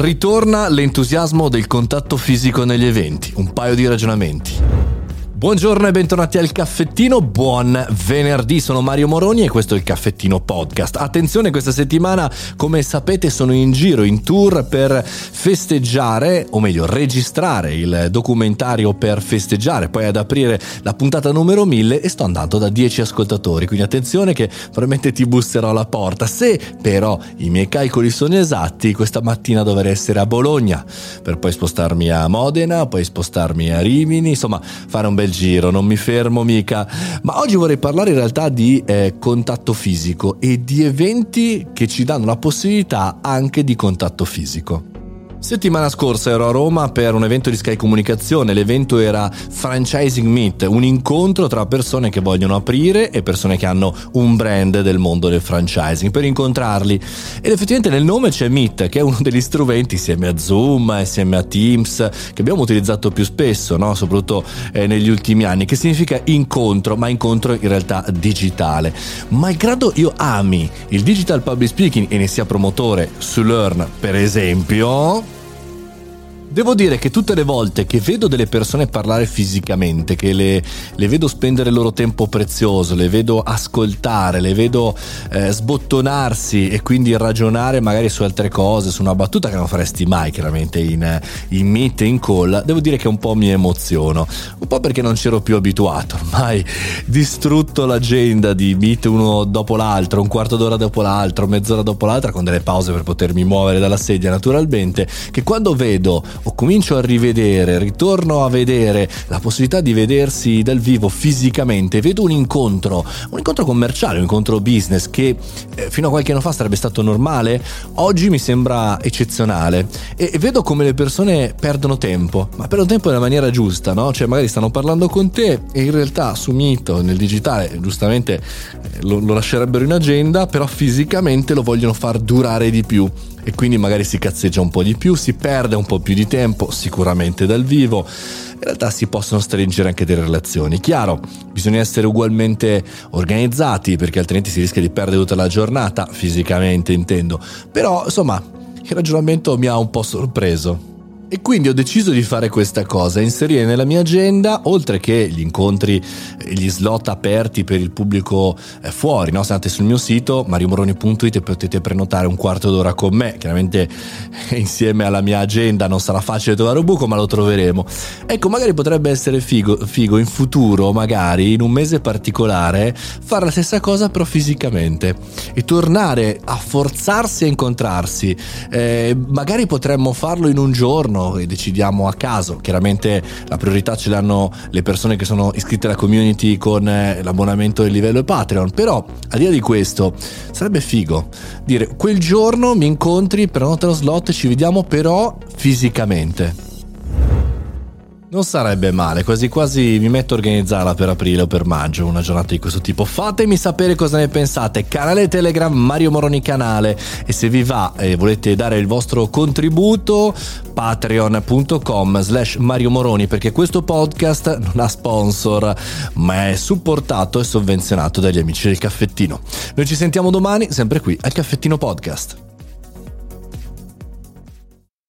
Ritorna l'entusiasmo del contatto fisico negli eventi, un paio di ragionamenti. Buongiorno e bentornati al caffettino, buon venerdì, sono Mario Moroni e questo è il caffettino podcast. Attenzione, questa settimana, come sapete, sono in giro, in tour per festeggiare, o meglio, registrare il documentario per festeggiare, poi ad aprire la puntata numero 1000 e sto andando da 10 ascoltatori, quindi attenzione che probabilmente ti busserò alla porta. Se però i miei calcoli sono esatti, questa mattina dovrei essere a Bologna, per poi spostarmi a Modena, poi spostarmi a Rimini, insomma, fare un bel bel giro, non mi fermo mica. Ma oggi vorrei parlare in realtà di eh, contatto fisico e di eventi che ci danno la possibilità anche di contatto fisico. Settimana scorsa ero a Roma per un evento di Sky Comunicazione, l'evento era Franchising Meet, un incontro tra persone che vogliono aprire e persone che hanno un brand del mondo del franchising, per incontrarli. Ed effettivamente nel nome c'è Meet, che è uno degli strumenti insieme a Zoom, insieme a Teams, che abbiamo utilizzato più spesso, no? soprattutto eh, negli ultimi anni, che significa incontro, ma incontro in realtà digitale. Malgrado io ami il digital public speaking e ne sia promotore su Learn, per esempio, Devo dire che tutte le volte che vedo delle persone parlare fisicamente, che le, le vedo spendere il loro tempo prezioso, le vedo ascoltare, le vedo eh, sbottonarsi e quindi ragionare magari su altre cose, su una battuta che non faresti mai chiaramente in, in meet, in call, devo dire che un po' mi emoziono, un po' perché non c'ero più abituato, ormai distrutto l'agenda di meet uno dopo l'altro, un quarto d'ora dopo l'altro, mezz'ora dopo l'altra, con delle pause per potermi muovere dalla sedia naturalmente, che quando vedo o comincio a rivedere, ritorno a vedere la possibilità di vedersi dal vivo fisicamente, vedo un incontro, un incontro commerciale, un incontro business che eh, fino a qualche anno fa sarebbe stato normale, oggi mi sembra eccezionale e, vedo come le persone perdono tempo, ma perdono tempo nella maniera giusta, no? Cioè magari stanno parlando con te e in realtà su Mito, nel digitale, giustamente eh, lo, lo lascerebbero in agenda, però fisicamente lo vogliono far durare di più e quindi magari si cazzeggia un po' di più, si perde un po' più di tempo, sicuramente dal vivo. In realtà si possono stringere anche delle relazioni. Chiaro, bisogna essere ugualmente organizzati perché altrimenti si rischia di perdere tutta la giornata, fisicamente intendo. Però insomma, il ragionamento mi ha un po' sorpreso. E quindi ho deciso di fare questa cosa, inserire nella mia agenda, oltre che gli incontri, gli slot aperti per il pubblico eh, fuori, no? se andate sul mio sito mariomoroni.it potete prenotare un quarto d'ora con me, chiaramente insieme alla mia agenda non sarà facile trovare un buco, ma lo troveremo. Ecco, magari potrebbe essere figo, figo in futuro, magari in un mese particolare, fare la stessa cosa però fisicamente e tornare a forzarsi a incontrarsi. Eh, magari potremmo farlo in un giorno giorno e decidiamo a caso. Chiaramente la priorità ce l'hanno le persone che sono iscritte alla community con eh, l'abbonamento del livello Patreon, però al di là di questo sarebbe figo dire quel giorno mi incontri, prenota lo slot ci vediamo però fisicamente. Non sarebbe male, quasi quasi mi metto a organizzarla per aprile o per maggio, una giornata di questo tipo. Fatemi sapere cosa ne pensate. Canale Telegram Mario Moroni Canale e se vi va e volete dare il vostro contributo patreon.com slash Mario Moroni perché questo podcast non ha sponsor ma è supportato e sovvenzionato dagli amici del caffettino. Noi ci sentiamo domani sempre qui al Caffettino Podcast.